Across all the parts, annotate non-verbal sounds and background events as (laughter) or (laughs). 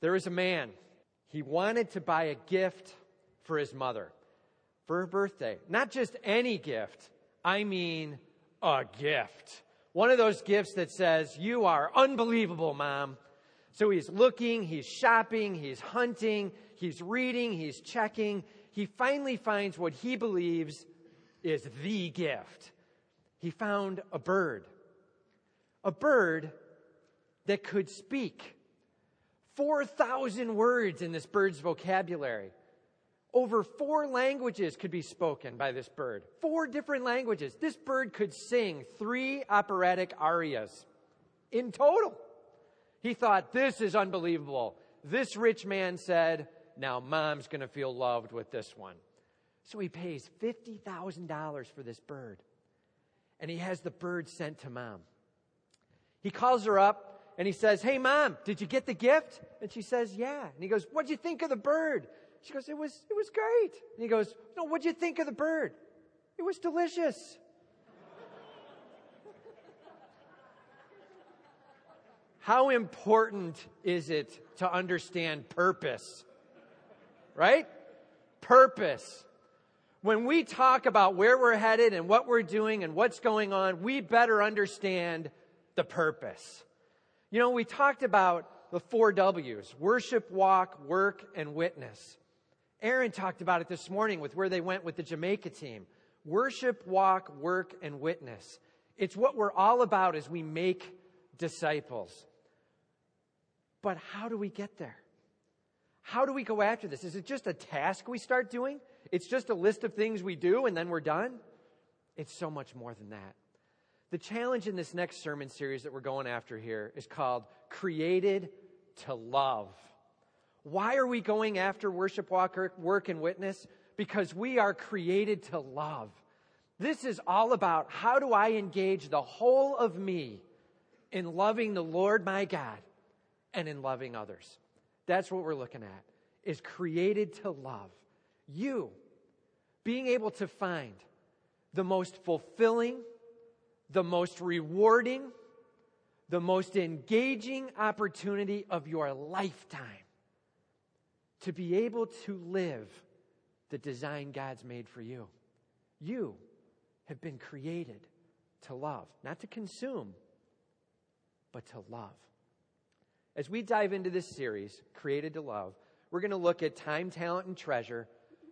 There was a man. He wanted to buy a gift for his mother for her birthday. Not just any gift, I mean a gift. One of those gifts that says, You are unbelievable, mom. So he's looking, he's shopping, he's hunting, he's reading, he's checking. He finally finds what he believes is the gift. He found a bird. A bird that could speak. 4,000 words in this bird's vocabulary. Over four languages could be spoken by this bird. Four different languages. This bird could sing three operatic arias in total. He thought, this is unbelievable. This rich man said, now mom's going to feel loved with this one. So he pays $50,000 for this bird. And he has the bird sent to mom. He calls her up and he says, Hey mom, did you get the gift? And she says, Yeah. And he goes, What'd you think of the bird? She goes, It was, it was great. And he goes, No, what'd you think of the bird? It was delicious. How important is it to understand purpose? Right? Purpose. When we talk about where we're headed and what we're doing and what's going on, we better understand the purpose. You know, we talked about the four W's worship, walk, work, and witness. Aaron talked about it this morning with where they went with the Jamaica team. Worship, walk, work, and witness. It's what we're all about as we make disciples. But how do we get there? How do we go after this? Is it just a task we start doing? It's just a list of things we do and then we're done? It's so much more than that. The challenge in this next sermon series that we're going after here is called Created to Love. Why are we going after worship, work, and witness? Because we are created to love. This is all about how do I engage the whole of me in loving the Lord my God and in loving others. That's what we're looking at, is created to love. You being able to find the most fulfilling, the most rewarding, the most engaging opportunity of your lifetime to be able to live the design God's made for you. You have been created to love, not to consume, but to love. As we dive into this series, Created to Love, we're going to look at time, talent, and treasure,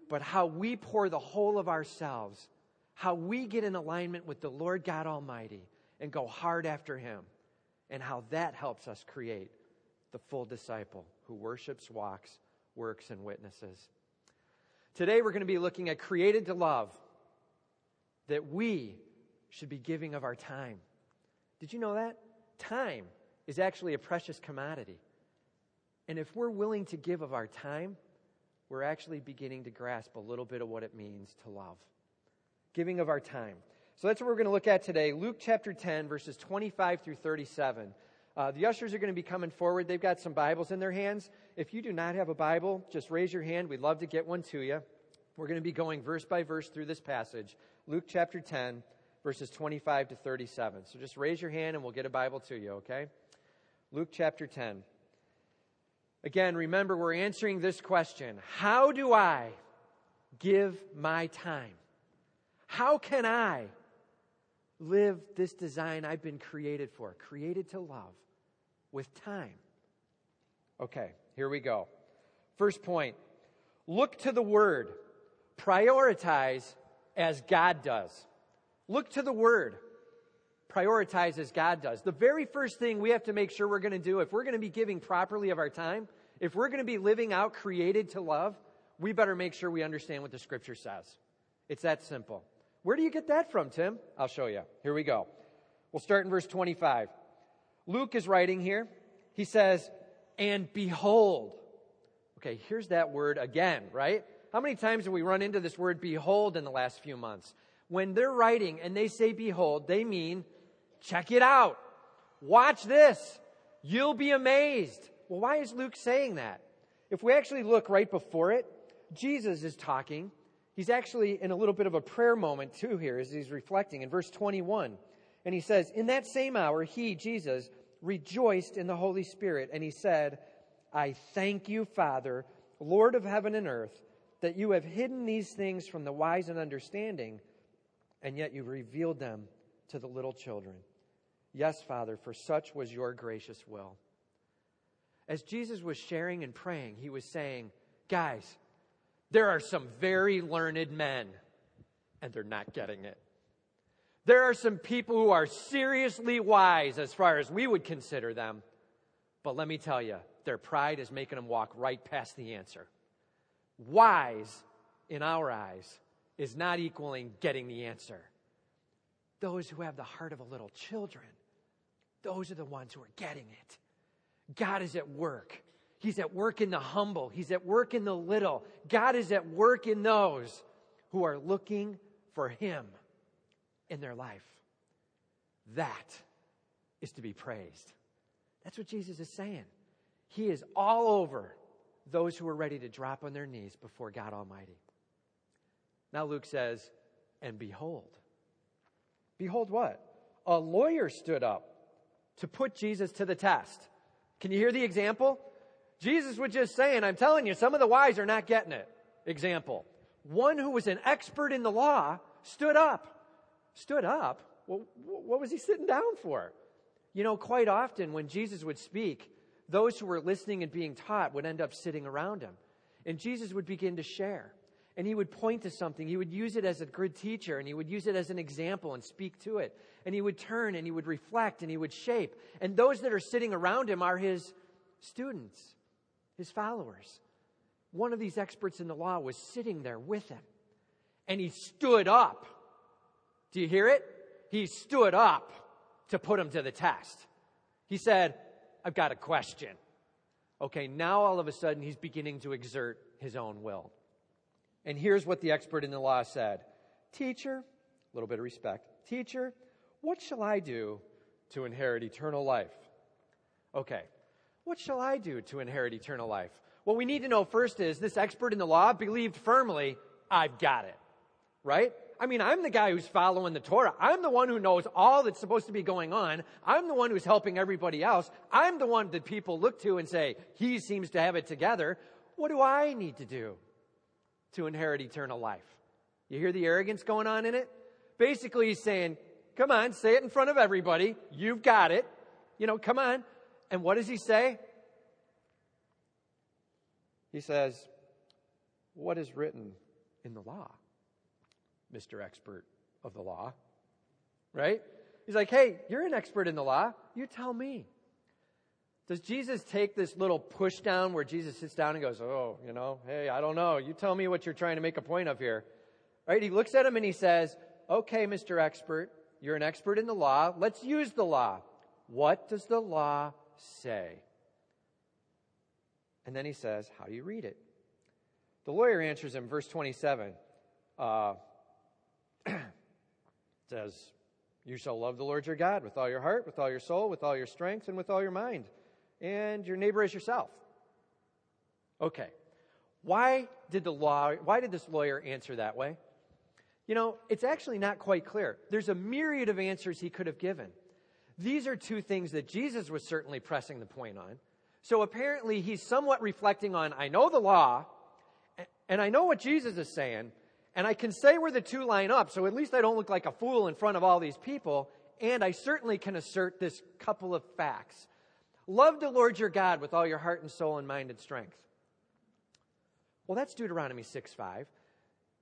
but how we pour the whole of ourselves, how we get in alignment with the Lord God Almighty and go hard after Him, and how that helps us create the full disciple who worships, walks, works, and witnesses. Today we're going to be looking at created to love, that we should be giving of our time. Did you know that? Time is actually a precious commodity. And if we're willing to give of our time, we're actually beginning to grasp a little bit of what it means to love. Giving of our time. So that's what we're going to look at today. Luke chapter 10, verses 25 through 37. Uh, the ushers are going to be coming forward. They've got some Bibles in their hands. If you do not have a Bible, just raise your hand. We'd love to get one to you. We're going to be going verse by verse through this passage. Luke chapter 10, verses 25 to 37. So just raise your hand and we'll get a Bible to you, okay? Luke chapter 10. Again, remember, we're answering this question How do I give my time? How can I live this design I've been created for, created to love, with time? Okay, here we go. First point look to the Word, prioritize as God does. Look to the Word prioritize as God does. The very first thing we have to make sure we're going to do, if we're going to be giving properly of our time, if we're going to be living out created to love, we better make sure we understand what the scripture says. It's that simple. Where do you get that from, Tim? I'll show you. Here we go. We'll start in verse 25. Luke is writing here. He says, And behold. Okay, here's that word again, right? How many times have we run into this word behold in the last few months? When they're writing and they say behold, they mean Check it out. Watch this. You'll be amazed. Well, why is Luke saying that? If we actually look right before it, Jesus is talking. He's actually in a little bit of a prayer moment too here as he's reflecting in verse 21. And he says, In that same hour, he, Jesus, rejoiced in the Holy Spirit, and he said, I thank you, Father, Lord of heaven and earth, that you have hidden these things from the wise and understanding, and yet you revealed them to the little children. Yes, Father, for such was your gracious will. As Jesus was sharing and praying, he was saying, Guys, there are some very learned men, and they're not getting it. There are some people who are seriously wise as far as we would consider them. But let me tell you, their pride is making them walk right past the answer. Wise, in our eyes, is not equaling getting the answer. Those who have the heart of a little children, those are the ones who are getting it. God is at work. He's at work in the humble. He's at work in the little. God is at work in those who are looking for Him in their life. That is to be praised. That's what Jesus is saying. He is all over those who are ready to drop on their knees before God Almighty. Now Luke says, and behold. Behold what? A lawyer stood up to put Jesus to the test. Can you hear the example? Jesus was just saying, I'm telling you, some of the wise are not getting it. Example. One who was an expert in the law stood up. Stood up? Well, what was he sitting down for? You know, quite often when Jesus would speak, those who were listening and being taught would end up sitting around him. And Jesus would begin to share. And he would point to something. He would use it as a good teacher and he would use it as an example and speak to it. And he would turn and he would reflect and he would shape. And those that are sitting around him are his students, his followers. One of these experts in the law was sitting there with him. And he stood up. Do you hear it? He stood up to put him to the test. He said, I've got a question. Okay, now all of a sudden he's beginning to exert his own will. And here's what the expert in the law said Teacher, a little bit of respect. Teacher, what shall I do to inherit eternal life? Okay, what shall I do to inherit eternal life? What we need to know first is this expert in the law believed firmly, I've got it. Right? I mean, I'm the guy who's following the Torah. I'm the one who knows all that's supposed to be going on. I'm the one who's helping everybody else. I'm the one that people look to and say, he seems to have it together. What do I need to do to inherit eternal life? You hear the arrogance going on in it? Basically, he's saying, come on, say it in front of everybody. You've got it. You know, come on. And what does he say? He says, what is written in the law? Mr. Expert of the law. Right? He's like, hey, you're an expert in the law. You tell me. Does Jesus take this little push down where Jesus sits down and goes, oh, you know, hey, I don't know. You tell me what you're trying to make a point of here. Right? He looks at him and he says, okay, Mr. Expert, you're an expert in the law. Let's use the law. What does the law say? And then he says, how do you read it? The lawyer answers him, verse 27. Uh, (clears throat) says, You shall love the Lord your God with all your heart, with all your soul, with all your strength, and with all your mind, and your neighbor as yourself. Okay. Why did the law, why did this lawyer answer that way? You know, it's actually not quite clear. There's a myriad of answers he could have given. These are two things that Jesus was certainly pressing the point on. So apparently he's somewhat reflecting on, I know the law, and I know what Jesus is saying, and I can say where the two line up, so at least I don't look like a fool in front of all these people. And I certainly can assert this couple of facts. Love the Lord your God with all your heart and soul and mind and strength. Well, that's Deuteronomy 6 5.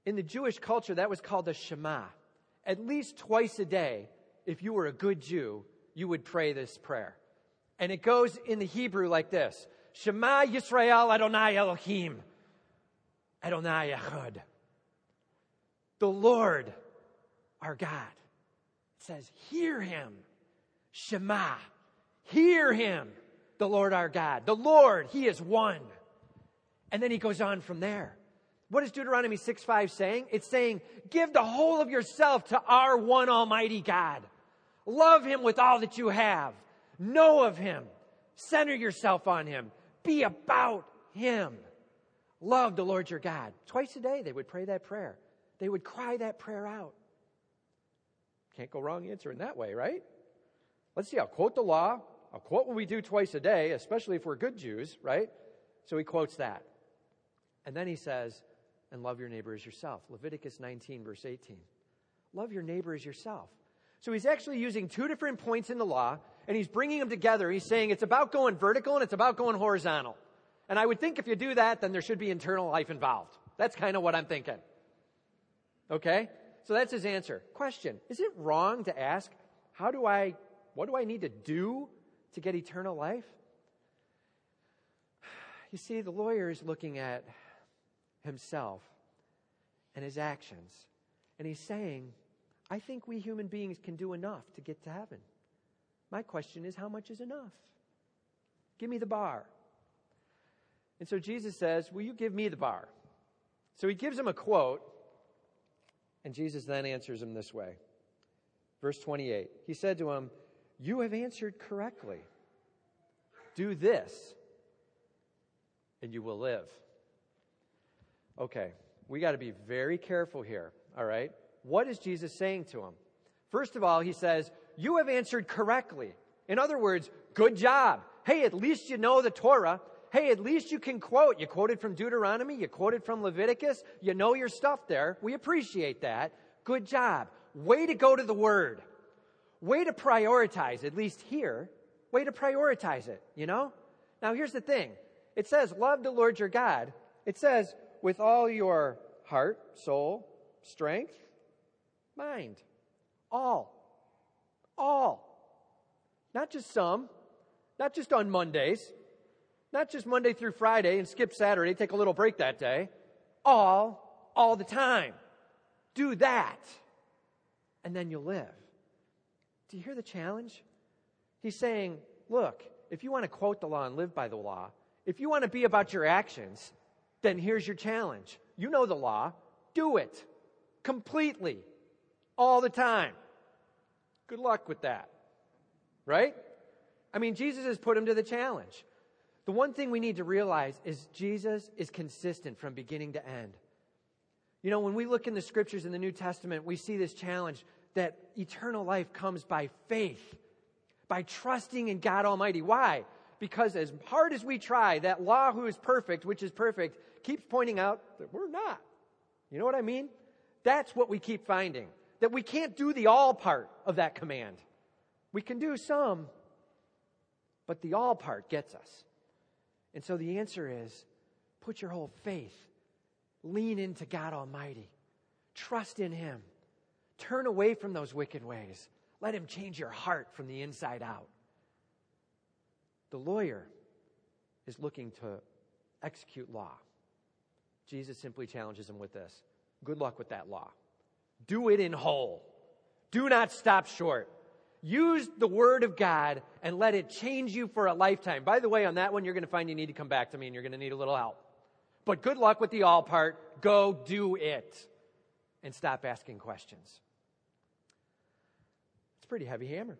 In the Jewish culture, that was called the Shema. At least twice a day, if you were a good Jew, you would pray this prayer. And it goes in the Hebrew like this Shema Yisrael Adonai Elohim. Adonai Echad the Lord our God. It says, Hear him. Shema. Hear him, the Lord our God. The Lord, he is one. And then he goes on from there. What is Deuteronomy 6 5 saying? It's saying, Give the whole of yourself to our one Almighty God. Love him with all that you have. Know of him. Center yourself on him. Be about him. Love the Lord your God. Twice a day they would pray that prayer. They would cry that prayer out. Can't go wrong answering that way, right? Let's see, I'll quote the law. I'll quote what we do twice a day, especially if we're good Jews, right? So he quotes that. And then he says, and love your neighbor as yourself. Leviticus 19, verse 18. Love your neighbor as yourself. So he's actually using two different points in the law and he's bringing them together. He's saying it's about going vertical and it's about going horizontal. And I would think if you do that, then there should be internal life involved. That's kind of what I'm thinking. Okay? So that's his answer. Question Is it wrong to ask, how do I, what do I need to do to get eternal life? (sighs) You see, the lawyer is looking at himself and his actions. And he's saying, I think we human beings can do enough to get to heaven. My question is, how much is enough? Give me the bar. And so Jesus says, Will you give me the bar? So he gives him a quote, and Jesus then answers him this way. Verse 28 He said to him, You have answered correctly. Do this, and you will live. Okay, we got to be very careful here, all right? What is Jesus saying to him? First of all, he says, You have answered correctly. In other words, good job. Hey, at least you know the Torah. Hey, at least you can quote. You quoted from Deuteronomy, you quoted from Leviticus, you know your stuff there. We appreciate that. Good job. Way to go to the Word. Way to prioritize, at least here. Way to prioritize it, you know? Now, here's the thing it says, Love the Lord your God. It says, with all your heart, soul, strength, mind. All. All. Not just some, not just on Mondays, not just Monday through Friday and skip Saturday, take a little break that day. All, all the time. Do that. And then you'll live. Do you hear the challenge? He's saying, look, if you want to quote the law and live by the law, if you want to be about your actions, then here's your challenge. You know the law. Do it completely, all the time. Good luck with that. Right? I mean, Jesus has put him to the challenge. The one thing we need to realize is Jesus is consistent from beginning to end. You know, when we look in the scriptures in the New Testament, we see this challenge that eternal life comes by faith, by trusting in God Almighty. Why? Because as hard as we try, that law who is perfect, which is perfect, keeps pointing out that we're not. You know what I mean? That's what we keep finding. That we can't do the all part of that command. We can do some, but the all part gets us. And so the answer is put your whole faith, lean into God Almighty, trust in Him, turn away from those wicked ways. Let Him change your heart from the inside out. The lawyer is looking to execute law. Jesus simply challenges him with this Good luck with that law. Do it in whole. Do not stop short. Use the word of God and let it change you for a lifetime. By the way, on that one, you're going to find you need to come back to me and you're going to need a little help. But good luck with the all part. Go do it and stop asking questions. It's pretty heavy hammer.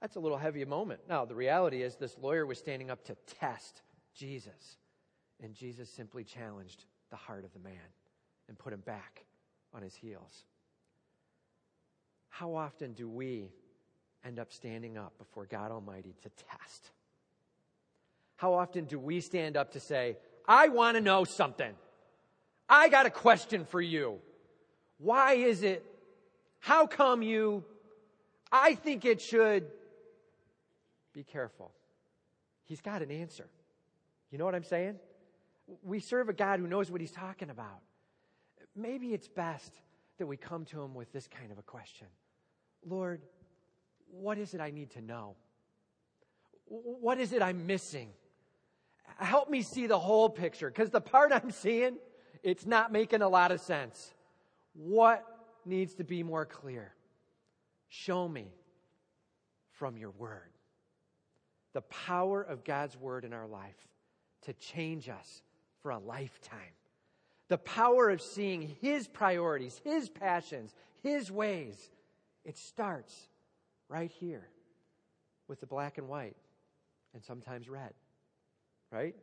That's a little heavy moment. Now, the reality is this lawyer was standing up to test Jesus. And Jesus simply challenged the heart of the man and put him back on his heels. How often do we end up standing up before God Almighty to test? How often do we stand up to say, I want to know something? I got a question for you. Why is it? How come you? I think it should. Be careful. He's got an answer. You know what I'm saying? We serve a God who knows what he's talking about. Maybe it's best that we come to him with this kind of a question Lord, what is it I need to know? What is it I'm missing? Help me see the whole picture because the part I'm seeing, it's not making a lot of sense. What needs to be more clear? Show me from your word. The power of God's word in our life to change us for a lifetime. The power of seeing His priorities, His passions, His ways. It starts right here with the black and white and sometimes red, right?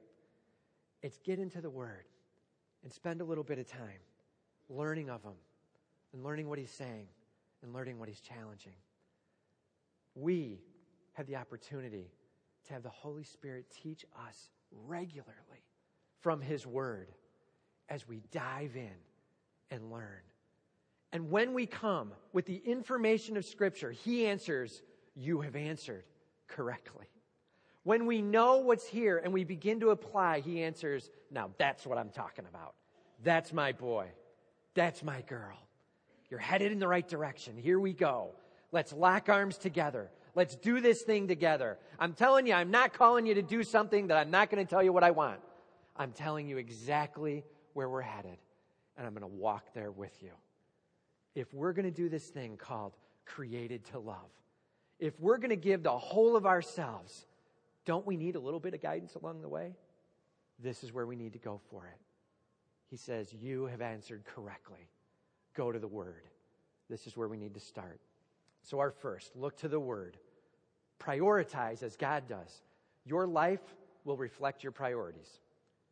It's get into the Word and spend a little bit of time learning of Him and learning what He's saying and learning what He's challenging. We have the opportunity to have the Holy Spirit teach us regularly from His Word as we dive in and learn. And when we come with the information of Scripture, He answers, You have answered correctly. When we know what's here and we begin to apply, He answers, Now that's what I'm talking about. That's my boy. That's my girl. You're headed in the right direction. Here we go. Let's lock arms together. Let's do this thing together. I'm telling you, I'm not calling you to do something that I'm not going to tell you what I want. I'm telling you exactly where we're headed, and I'm going to walk there with you. If we're going to do this thing called created to love, if we're going to give the whole of ourselves, don't we need a little bit of guidance along the way? This is where we need to go for it. He says, You have answered correctly. Go to the Word. This is where we need to start. So, our first, look to the Word. Prioritize as God does. Your life will reflect your priorities.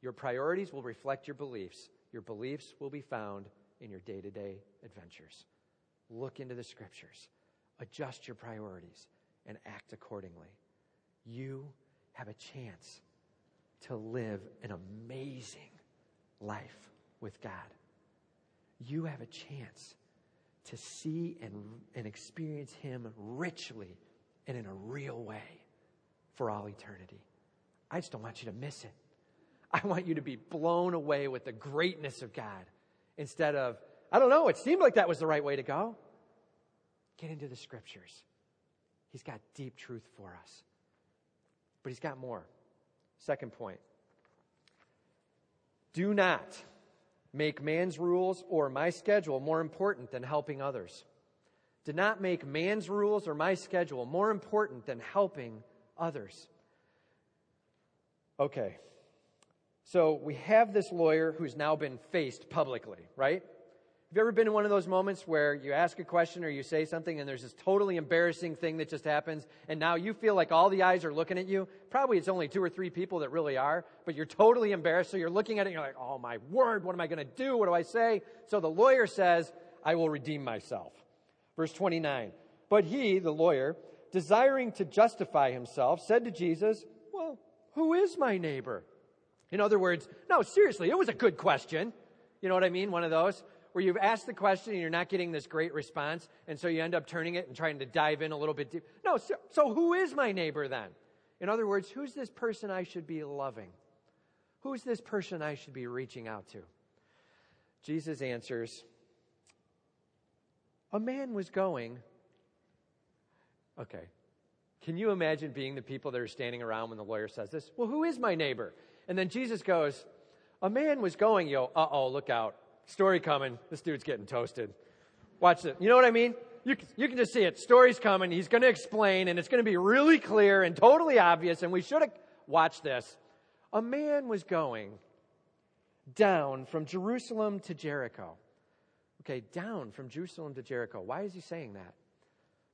Your priorities will reflect your beliefs. Your beliefs will be found in your day to day adventures. Look into the scriptures, adjust your priorities, and act accordingly. You have a chance to live an amazing life with God. You have a chance to see and, and experience Him richly and in a real way for all eternity. I just don't want you to miss it. I want you to be blown away with the greatness of God instead of, I don't know, it seemed like that was the right way to go. Get into the scriptures. He's got deep truth for us. But he's got more. Second point do not make man's rules or my schedule more important than helping others. Do not make man's rules or my schedule more important than helping others. Okay. So we have this lawyer who's now been faced publicly, right? Have you ever been in one of those moments where you ask a question or you say something and there's this totally embarrassing thing that just happens and now you feel like all the eyes are looking at you? Probably it's only two or three people that really are, but you're totally embarrassed. So you're looking at it and you're like, oh my word, what am I going to do? What do I say? So the lawyer says, I will redeem myself. Verse 29. But he, the lawyer, desiring to justify himself, said to Jesus, Well, who is my neighbor? In other words, no, seriously, it was a good question. You know what I mean? One of those where you've asked the question and you're not getting this great response, and so you end up turning it and trying to dive in a little bit deep. No, so, so who is my neighbor then? In other words, who's this person I should be loving? Who's this person I should be reaching out to? Jesus answers, A man was going. Okay. Can you imagine being the people that are standing around when the lawyer says this? Well, who is my neighbor? And then Jesus goes, A man was going, yo, uh oh, look out. Story coming. This dude's getting toasted. Watch it. You know what I mean? You, you can just see it. Story's coming. He's going to explain, and it's going to be really clear and totally obvious. And we should have watched this. A man was going down from Jerusalem to Jericho. Okay, down from Jerusalem to Jericho. Why is he saying that?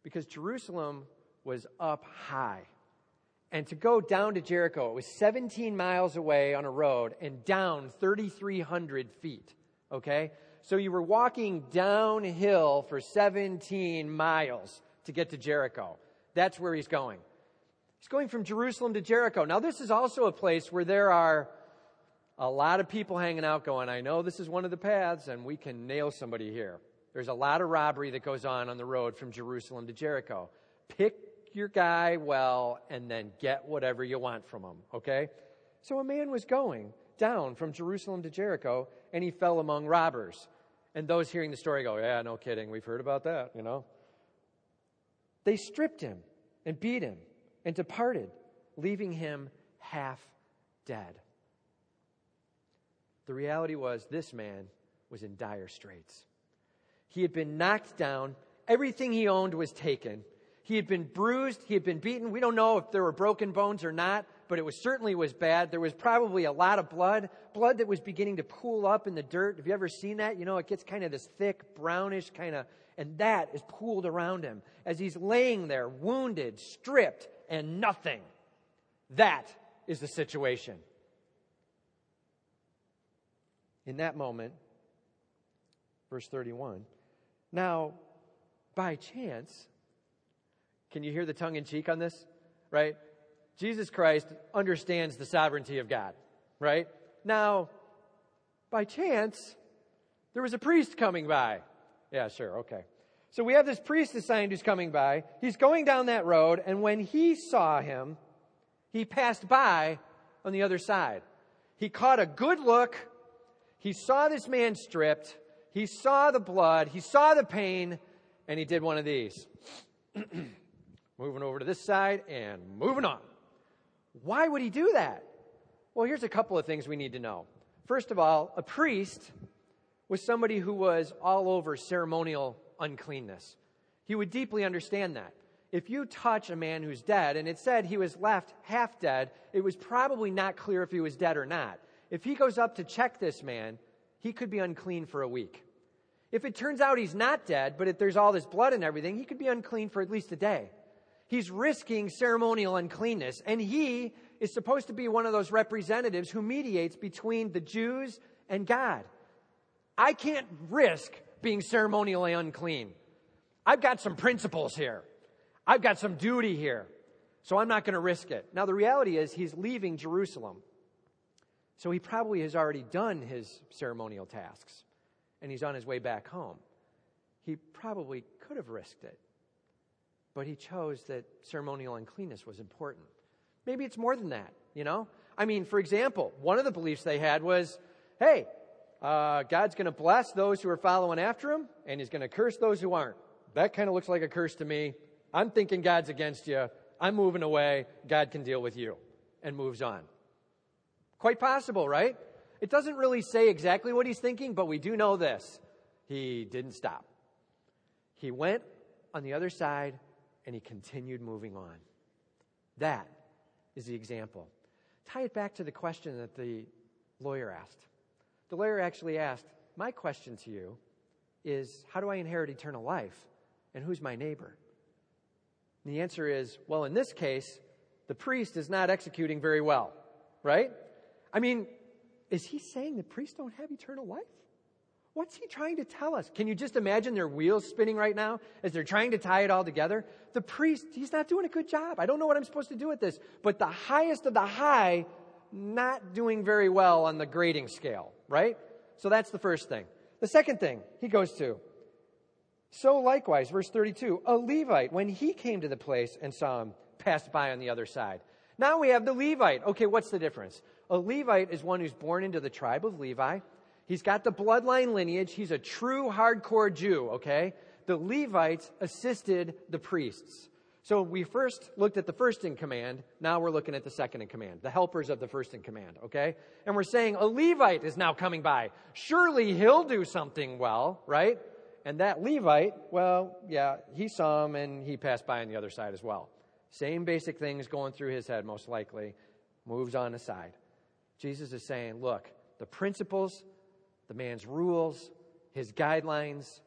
Because Jerusalem was up high. And to go down to Jericho, it was 17 miles away on a road and down 3,300 feet. Okay? So you were walking downhill for 17 miles to get to Jericho. That's where he's going. He's going from Jerusalem to Jericho. Now, this is also a place where there are a lot of people hanging out going, I know this is one of the paths and we can nail somebody here. There's a lot of robbery that goes on on the road from Jerusalem to Jericho. Pick your guy well and then get whatever you want from him, okay? So a man was going down from Jerusalem to Jericho and he fell among robbers. And those hearing the story go, Yeah, no kidding, we've heard about that, you know? They stripped him and beat him and departed, leaving him half dead. The reality was this man was in dire straits. He had been knocked down, everything he owned was taken. He had been bruised, he had been beaten. We don't know if there were broken bones or not, but it was certainly was bad. There was probably a lot of blood, blood that was beginning to pool up in the dirt. Have you ever seen that? You know, it gets kind of this thick, brownish kind of, and that is pooled around him as he's laying there, wounded, stripped, and nothing. That is the situation. In that moment, verse 31, now, by chance, can you hear the tongue in cheek on this? Right? Jesus Christ understands the sovereignty of God, right? Now, by chance, there was a priest coming by. Yeah, sure, okay. So we have this priest assigned who's coming by. He's going down that road, and when he saw him, he passed by on the other side. He caught a good look. He saw this man stripped. He saw the blood. He saw the pain, and he did one of these. (clears throat) moving over to this side and moving on. Why would he do that? Well, here's a couple of things we need to know. First of all, a priest was somebody who was all over ceremonial uncleanness. He would deeply understand that. If you touch a man who's dead, and it said he was left half dead, it was probably not clear if he was dead or not. If he goes up to check this man, he could be unclean for a week. If it turns out he's not dead, but if there's all this blood and everything, he could be unclean for at least a day. He's risking ceremonial uncleanness, and he is supposed to be one of those representatives who mediates between the Jews and God. I can't risk being ceremonially unclean. I've got some principles here. I've got some duty here. So I'm not going to risk it. Now, the reality is, he's leaving Jerusalem. So he probably has already done his ceremonial tasks and he's on his way back home. He probably could have risked it, but he chose that ceremonial uncleanness was important. Maybe it's more than that, you know? I mean, for example, one of the beliefs they had was hey, uh, God's going to bless those who are following after him, and he's going to curse those who aren't. That kind of looks like a curse to me. I'm thinking God's against you. I'm moving away. God can deal with you. And moves on. Quite possible, right? It doesn't really say exactly what he's thinking, but we do know this. He didn't stop. He went on the other side and he continued moving on. That is the example. Tie it back to the question that the lawyer asked. The lawyer actually asked, My question to you is how do I inherit eternal life? And who's my neighbor? And the answer is well, in this case, the priest is not executing very well, right? I mean, is he saying the priests don't have eternal life? What's he trying to tell us? Can you just imagine their wheels spinning right now as they're trying to tie it all together? The priest, he's not doing a good job. I don't know what I'm supposed to do with this. But the highest of the high, not doing very well on the grading scale, right? So that's the first thing. The second thing he goes to, so likewise, verse 32, a Levite, when he came to the place and saw him, passed by on the other side. Now we have the Levite. Okay, what's the difference? A Levite is one who's born into the tribe of Levi. He's got the bloodline lineage. He's a true hardcore Jew, okay? The Levites assisted the priests. So we first looked at the first in command. Now we're looking at the second in command, the helpers of the first in command, okay? And we're saying a Levite is now coming by. Surely he'll do something well, right? And that Levite, well, yeah, he saw him and he passed by on the other side as well. Same basic things going through his head, most likely. Moves on aside. Jesus is saying, look, the principles, the man's rules, his guidelines,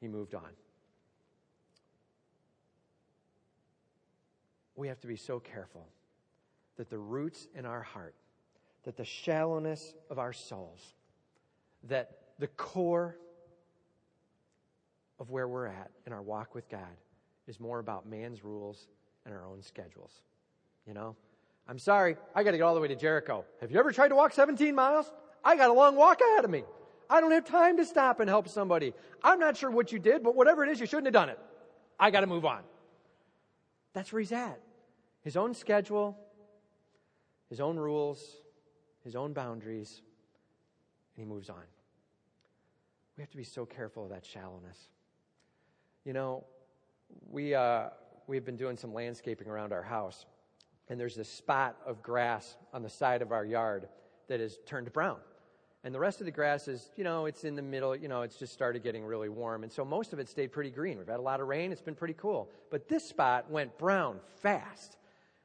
he moved on. We have to be so careful that the roots in our heart, that the shallowness of our souls, that the core of where we're at in our walk with God is more about man's rules and our own schedules. You know? I'm sorry, I got to get all the way to Jericho. Have you ever tried to walk 17 miles? I got a long walk ahead of me. I don't have time to stop and help somebody. I'm not sure what you did, but whatever it is, you shouldn't have done it. I got to move on. That's where he's at. His own schedule, his own rules, his own boundaries, and he moves on. We have to be so careful of that shallowness. You know, we, uh, we've been doing some landscaping around our house and there's this spot of grass on the side of our yard that has turned brown. And the rest of the grass is, you know, it's in the middle, you know, it's just started getting really warm. And so most of it stayed pretty green. We've had a lot of rain, it's been pretty cool. But this spot went brown fast.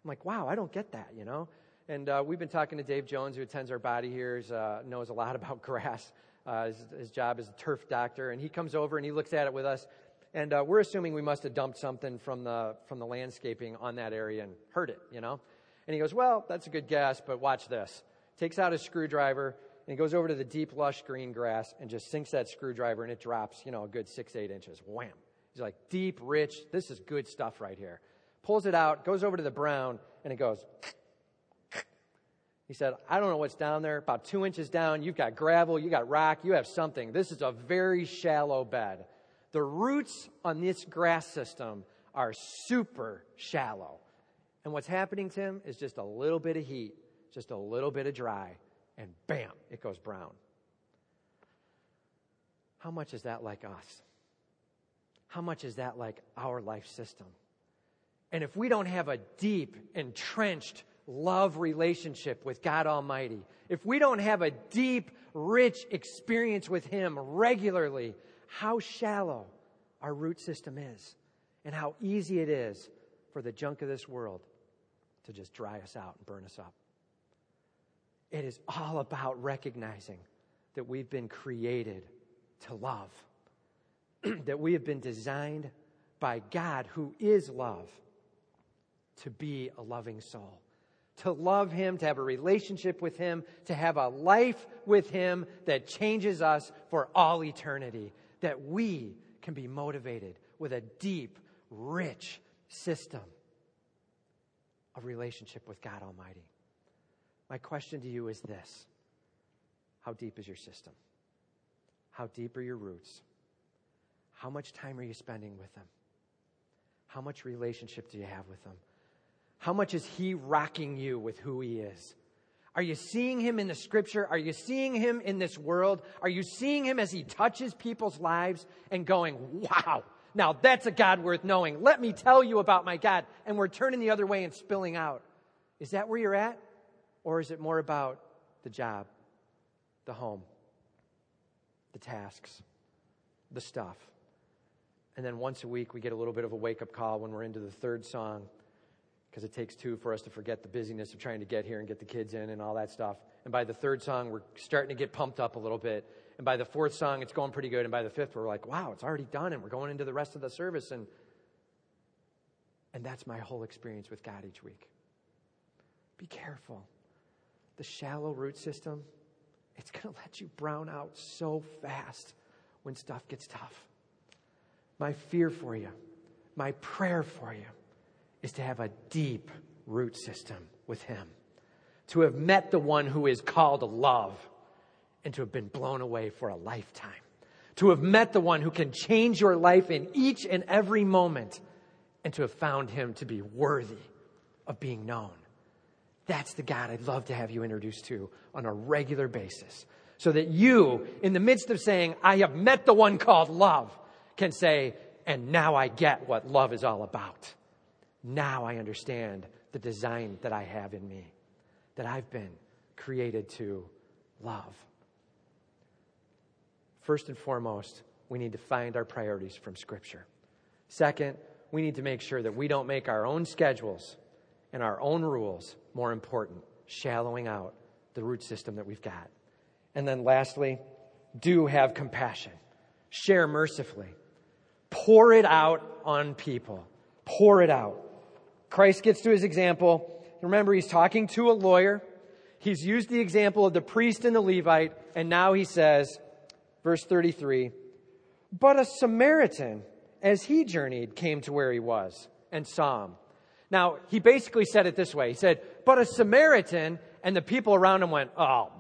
I'm like, wow, I don't get that, you know? And uh, we've been talking to Dave Jones, who attends our body here, uh, knows a lot (laughs) about grass. Uh, his, his job is a turf doctor. And he comes over and he looks at it with us. And uh, we're assuming we must have dumped something from the, from the landscaping on that area and hurt it, you know? And he goes, Well, that's a good guess, but watch this. Takes out his screwdriver and he goes over to the deep, lush green grass and just sinks that screwdriver and it drops, you know, a good six, eight inches. Wham. He's like, Deep, rich, this is good stuff right here. pulls it out, goes over to the brown, and it goes. He said, I don't know what's down there. About two inches down, you've got gravel, you got rock, you have something. This is a very shallow bed. The roots on this grass system are super shallow. And what's happening, Tim, is just a little bit of heat, just a little bit of dry, and bam, it goes brown. How much is that like us? How much is that like our life system? And if we don't have a deep, entrenched love relationship with God Almighty, if we don't have a deep, rich experience with Him regularly, how shallow our root system is and how easy it is for the junk of this world to just dry us out and burn us up. It is all about recognizing that we've been created to love, (clears throat) that we have been designed by God, who is love, to be a loving soul, to love Him, to have a relationship with Him, to have a life with Him that changes us for all eternity, that we can be motivated with a deep, rich system of relationship with God Almighty. My question to you is this How deep is your system? How deep are your roots? How much time are you spending with them? How much relationship do you have with them? How much is He rocking you with who He is? Are you seeing Him in the scripture? Are you seeing Him in this world? Are you seeing Him as He touches people's lives and going, wow, now that's a God worth knowing. Let me tell you about my God. And we're turning the other way and spilling out. Is that where you're at? Or is it more about the job, the home, the tasks, the stuff? And then once a week, we get a little bit of a wake up call when we're into the third song because it takes two for us to forget the busyness of trying to get here and get the kids in and all that stuff. And by the third song, we're starting to get pumped up a little bit. And by the fourth song, it's going pretty good. And by the fifth, we're like, wow, it's already done. And we're going into the rest of the service. And, and that's my whole experience with God each week. Be careful. The shallow root system, it's going to let you brown out so fast when stuff gets tough. My fear for you, my prayer for you is to have a deep root system with Him, to have met the one who is called love, and to have been blown away for a lifetime, to have met the one who can change your life in each and every moment, and to have found Him to be worthy of being known. That's the God I'd love to have you introduced to on a regular basis. So that you, in the midst of saying, I have met the one called love, can say, and now I get what love is all about. Now I understand the design that I have in me, that I've been created to love. First and foremost, we need to find our priorities from Scripture. Second, we need to make sure that we don't make our own schedules and our own rules more important, shallowing out the root system that we've got. And then lastly, do have compassion. Share mercifully. Pour it out on people. Pour it out. Christ gets to his example. Remember, he's talking to a lawyer. He's used the example of the priest and the Levite, and now he says, verse 33, but a Samaritan, as he journeyed, came to where he was and saw him. Now, he basically said it this way. He said, but a Samaritan, and the people around him went, oh,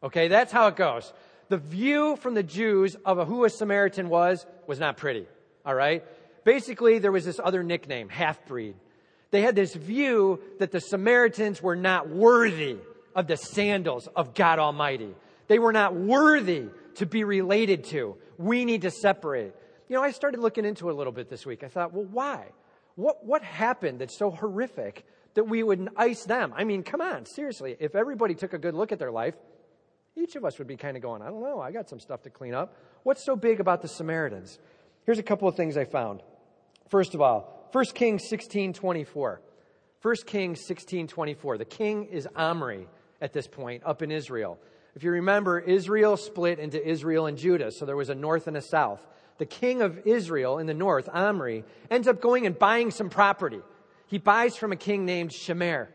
okay, that's how it goes. The view from the Jews of who a Samaritan was, was not pretty. All right? Basically, there was this other nickname, half breed. They had this view that the Samaritans were not worthy of the sandals of God Almighty. They were not worthy to be related to. We need to separate. You know, I started looking into it a little bit this week. I thought, well, why? What, what happened that's so horrific that we would ice them? I mean, come on, seriously. If everybody took a good look at their life, each of us would be kind of going, I don't know, I got some stuff to clean up. What's so big about the Samaritans? Here's a couple of things I found. First of all, 1 Kings 16 24. 1 Kings 16 24. The king is Omri at this point up in Israel. If you remember, Israel split into Israel and Judah, so there was a north and a south. The king of Israel in the north, Omri, ends up going and buying some property. He buys from a king named Shemer.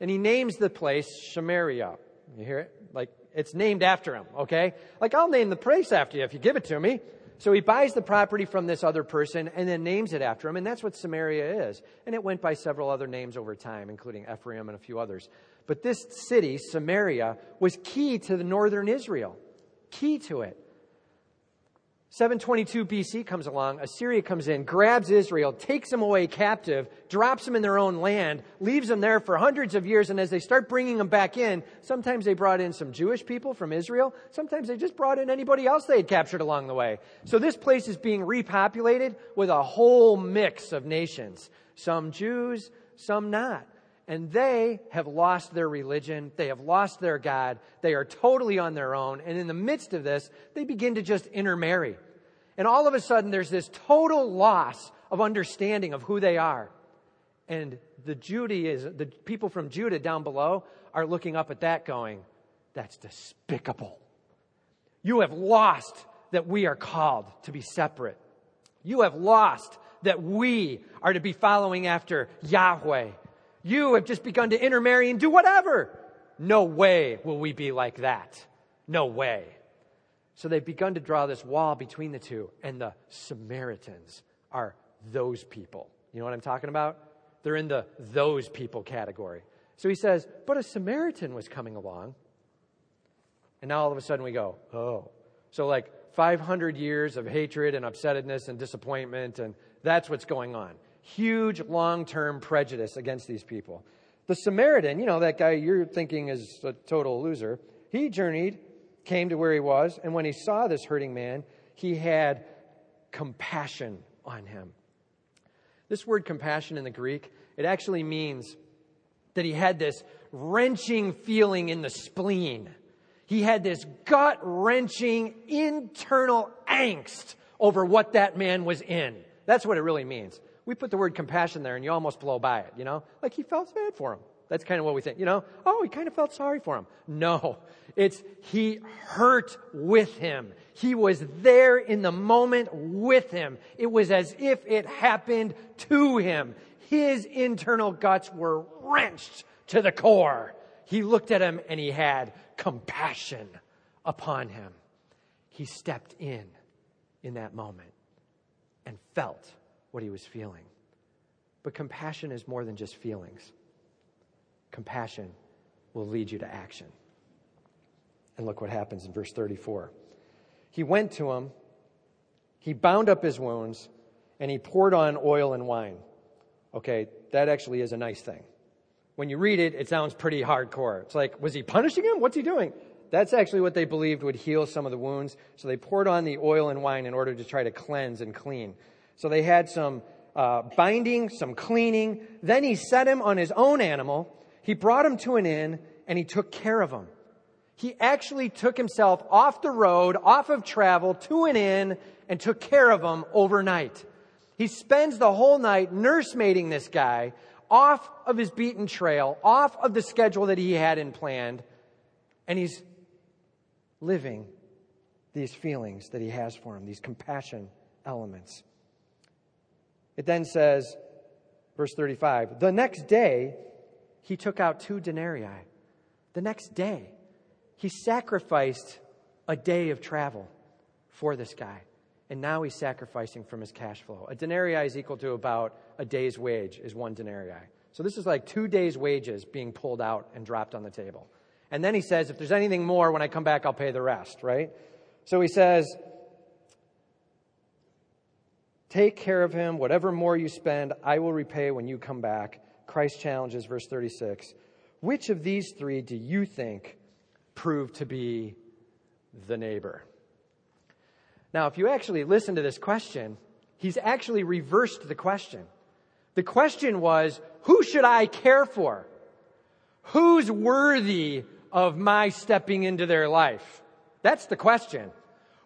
And he names the place Samaria. You hear it? Like, it's named after him, okay? Like, I'll name the place after you if you give it to me. So he buys the property from this other person and then names it after him, and that's what Samaria is. And it went by several other names over time, including Ephraim and a few others. But this city, Samaria, was key to the northern Israel, key to it. 722 BC comes along, Assyria comes in, grabs Israel, takes them away captive, drops them in their own land, leaves them there for hundreds of years, and as they start bringing them back in, sometimes they brought in some Jewish people from Israel, sometimes they just brought in anybody else they had captured along the way. So this place is being repopulated with a whole mix of nations. Some Jews, some not and they have lost their religion. They have lost their God. They are totally on their own. And in the midst of this, they begin to just intermarry. And all of a sudden, there's this total loss of understanding of who they are. And the Judaism, the people from Judah down below are looking up at that going, that's despicable. You have lost that we are called to be separate. You have lost that we are to be following after Yahweh you have just begun to intermarry and do whatever. No way will we be like that. No way. So they've begun to draw this wall between the two, and the Samaritans are those people. You know what I'm talking about? They're in the those people category. So he says, but a Samaritan was coming along. And now all of a sudden we go, oh. So, like 500 years of hatred and upsetness and disappointment, and that's what's going on huge long term prejudice against these people. The Samaritan, you know, that guy you're thinking is a total loser, he journeyed, came to where he was, and when he saw this hurting man, he had compassion on him. This word compassion in the Greek, it actually means that he had this wrenching feeling in the spleen. He had this gut wrenching internal angst over what that man was in. That's what it really means we put the word compassion there and you almost blow by it, you know? Like he felt bad for him. That's kind of what we think, you know? Oh, he kind of felt sorry for him. No, it's he hurt with him. He was there in the moment with him. It was as if it happened to him. His internal guts were wrenched to the core. He looked at him and he had compassion upon him. He stepped in in that moment and felt what he was feeling. But compassion is more than just feelings. Compassion will lead you to action. And look what happens in verse 34. He went to him, he bound up his wounds, and he poured on oil and wine. Okay, that actually is a nice thing. When you read it, it sounds pretty hardcore. It's like, was he punishing him? What's he doing? That's actually what they believed would heal some of the wounds. So they poured on the oil and wine in order to try to cleanse and clean. So they had some uh, binding, some cleaning. Then he set him on his own animal. He brought him to an inn and he took care of him. He actually took himself off the road, off of travel to an inn and took care of him overnight. He spends the whole night nursemaiding this guy off of his beaten trail, off of the schedule that he had in planned, and he's living these feelings that he has for him, these compassion elements. It then says, verse 35, the next day he took out two denarii. The next day, he sacrificed a day of travel for this guy. And now he's sacrificing from his cash flow. A denarii is equal to about a day's wage, is one denarii. So this is like two days' wages being pulled out and dropped on the table. And then he says, if there's anything more, when I come back, I'll pay the rest, right? So he says, Take care of him. Whatever more you spend, I will repay when you come back. Christ challenges, verse 36. Which of these three do you think proved to be the neighbor? Now, if you actually listen to this question, he's actually reversed the question. The question was, who should I care for? Who's worthy of my stepping into their life? That's the question.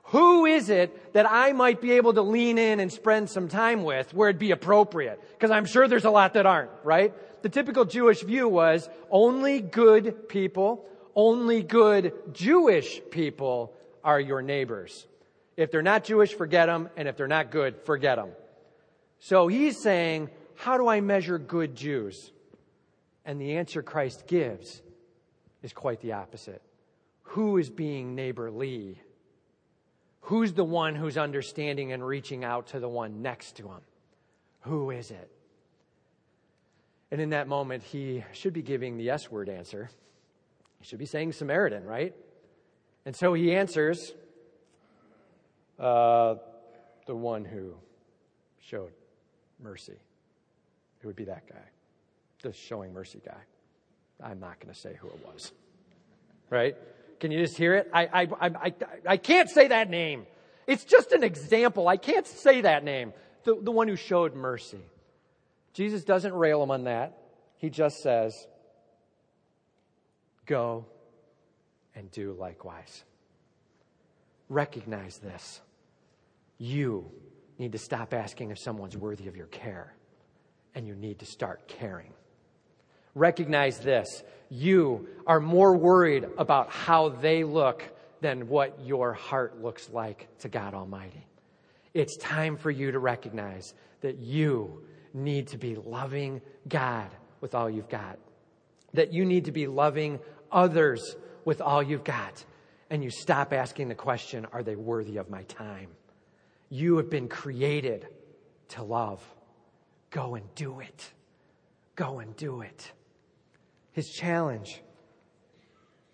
Who is it that I might be able to lean in and spend some time with where it'd be appropriate? Because I'm sure there's a lot that aren't, right? The typical Jewish view was only good people, only good Jewish people are your neighbors. If they're not Jewish, forget them. And if they're not good, forget them. So he's saying, how do I measure good Jews? And the answer Christ gives is quite the opposite. Who is being neighborly? Who's the one who's understanding and reaching out to the one next to him? Who is it? And in that moment, he should be giving the S word answer. He should be saying Samaritan, right? And so he answers, uh, the one who showed mercy. It would be that guy, the showing mercy guy. I'm not going to say who it was. Right? Can you just hear it? I, I, I, I, can't say that name. It's just an example. I can't say that name. The, the one who showed mercy. Jesus doesn't rail him on that. He just says, Go and do likewise. Recognize this. You need to stop asking if someone's worthy of your care, and you need to start caring. Recognize this. You are more worried about how they look than what your heart looks like to God Almighty. It's time for you to recognize that you need to be loving God with all you've got, that you need to be loving others with all you've got, and you stop asking the question, Are they worthy of my time? You have been created to love. Go and do it. Go and do it. His challenge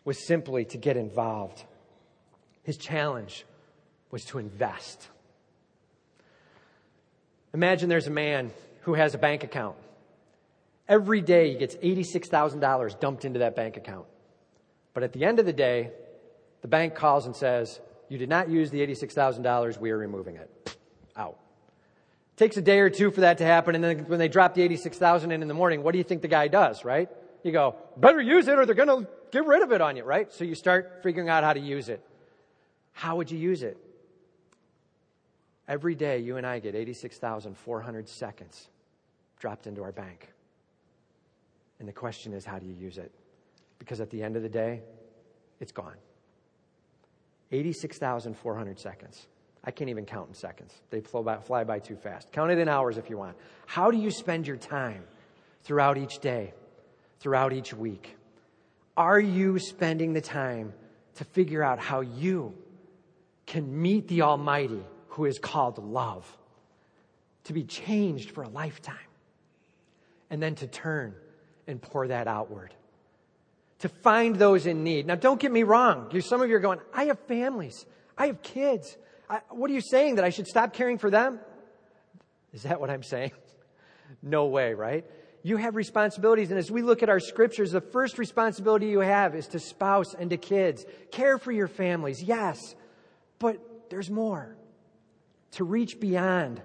was simply to get involved. His challenge was to invest. Imagine there's a man who has a bank account. Every day he gets $86,000 dumped into that bank account. But at the end of the day, the bank calls and says, You did not use the $86,000, we are removing it. Out. Takes a day or two for that to happen, and then when they drop the 86,000 in in the morning, what do you think the guy does, right? You go, better use it or they're going to get rid of it on you, right? So you start figuring out how to use it. How would you use it? Every day, you and I get 86,400 seconds dropped into our bank. And the question is, how do you use it? Because at the end of the day, it's gone. 86,400 seconds. I can't even count in seconds. They by, fly by too fast. Count it in hours if you want. How do you spend your time throughout each day, throughout each week? Are you spending the time to figure out how you can meet the Almighty who is called love, to be changed for a lifetime, and then to turn and pour that outward. To find those in need. Now, don't get me wrong. Some of you are going, I have families. I have kids. I, what are you saying? That I should stop caring for them? Is that what I'm saying? (laughs) No way, right? You have responsibilities. And as we look at our scriptures, the first responsibility you have is to spouse and to kids. Care for your families, yes. But there's more to reach beyond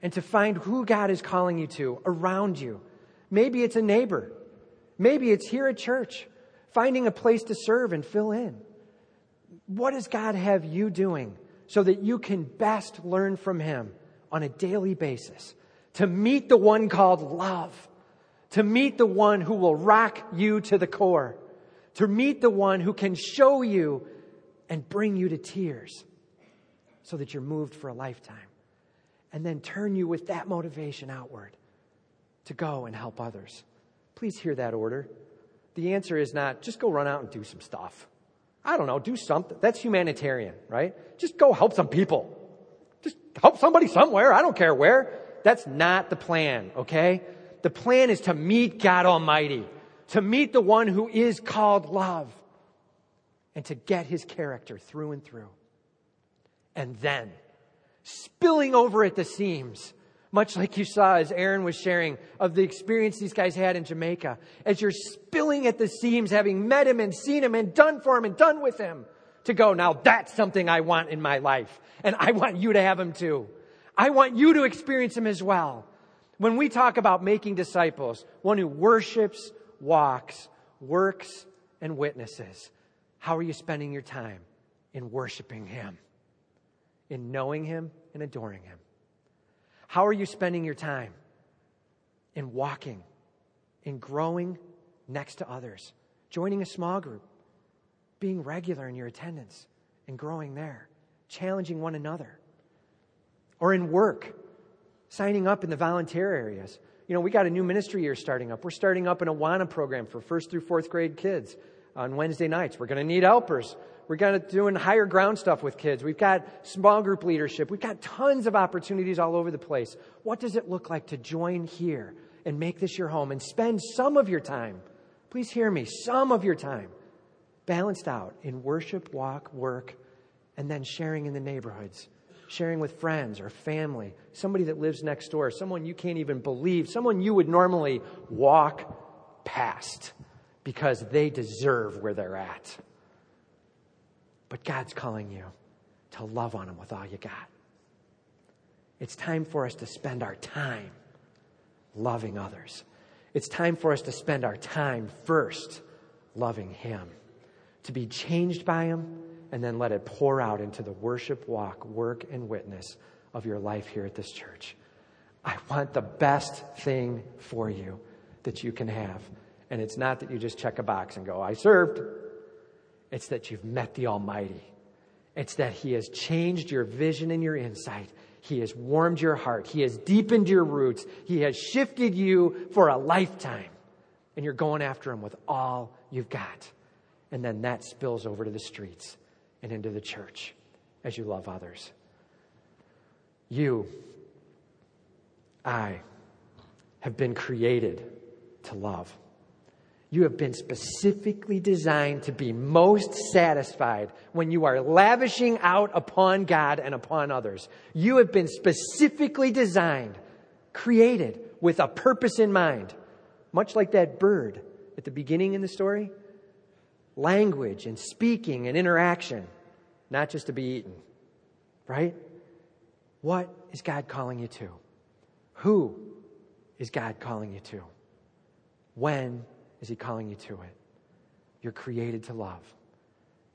and to find who God is calling you to around you. Maybe it's a neighbor. Maybe it's here at church, finding a place to serve and fill in. What does God have you doing so that you can best learn from Him on a daily basis? To meet the one called love, to meet the one who will rock you to the core, to meet the one who can show you and bring you to tears so that you're moved for a lifetime. And then turn you with that motivation outward to go and help others. Please hear that order. The answer is not just go run out and do some stuff. I don't know, do something. That's humanitarian, right? Just go help some people. Just help somebody somewhere. I don't care where. That's not the plan, okay? The plan is to meet God Almighty, to meet the one who is called love, and to get his character through and through and then spilling over at the seams, much like you saw as Aaron was sharing of the experience these guys had in Jamaica. As you're spilling at the seams, having met him and seen him and done for him and done with him, to go, now that's something I want in my life. And I want you to have him too. I want you to experience him as well. When we talk about making disciples, one who worships, walks, works, and witnesses, how are you spending your time in worshiping him? in knowing Him and adoring Him? How are you spending your time in walking, in growing next to others, joining a small group, being regular in your attendance and growing there, challenging one another? Or in work, signing up in the volunteer areas. You know, we got a new ministry year starting up. We're starting up an Awana program for first through fourth grade kids. on Wednesday nights. We're going to need helpers. We're going to doing higher ground stuff with kids. We've got small group leadership. We've got tons of opportunities all over the place. What does it look like to join here and make this your home and spend some of your time? Please hear me, some of your time balanced out in worship, walk, work, and then sharing in the neighborhoods, sharing with friends or family, somebody that lives next door, someone you can't even believe, someone you would normally walk past because they deserve where they're at. But God's calling you to love on them with all you got. It's time for us to spend our time loving others. It's time for us to spend our time first loving Him, to be changed by Him, and then let it pour out into the worship, walk, work, and witness of your life here at this church. I want the best thing for you that you can have. And it's not that you just check a box and go, I served. It's that you've met the Almighty. It's that He has changed your vision and your insight. He has warmed your heart. He has deepened your roots. He has shifted you for a lifetime. And you're going after Him with all you've got. And then that spills over to the streets and into the church as you love others. You, I, have been created to love. You have been specifically designed to be most satisfied when you are lavishing out upon God and upon others. You have been specifically designed, created with a purpose in mind, much like that bird at the beginning in the story. Language and speaking and interaction, not just to be eaten, right? What is God calling you to? Who is God calling you to? When is He calling you to it? You're created to love.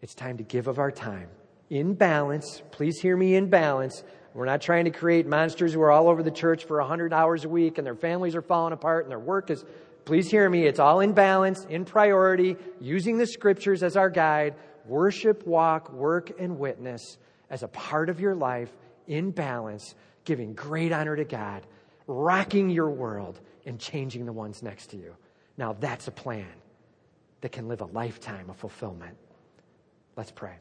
It's time to give of our time in balance. Please hear me in balance. We're not trying to create monsters who are all over the church for 100 hours a week and their families are falling apart and their work is. Please hear me. It's all in balance, in priority, using the scriptures as our guide. Worship, walk, work, and witness as a part of your life in balance, giving great honor to God, rocking your world, and changing the ones next to you. Now, that's a plan that can live a lifetime of fulfillment. Let's pray.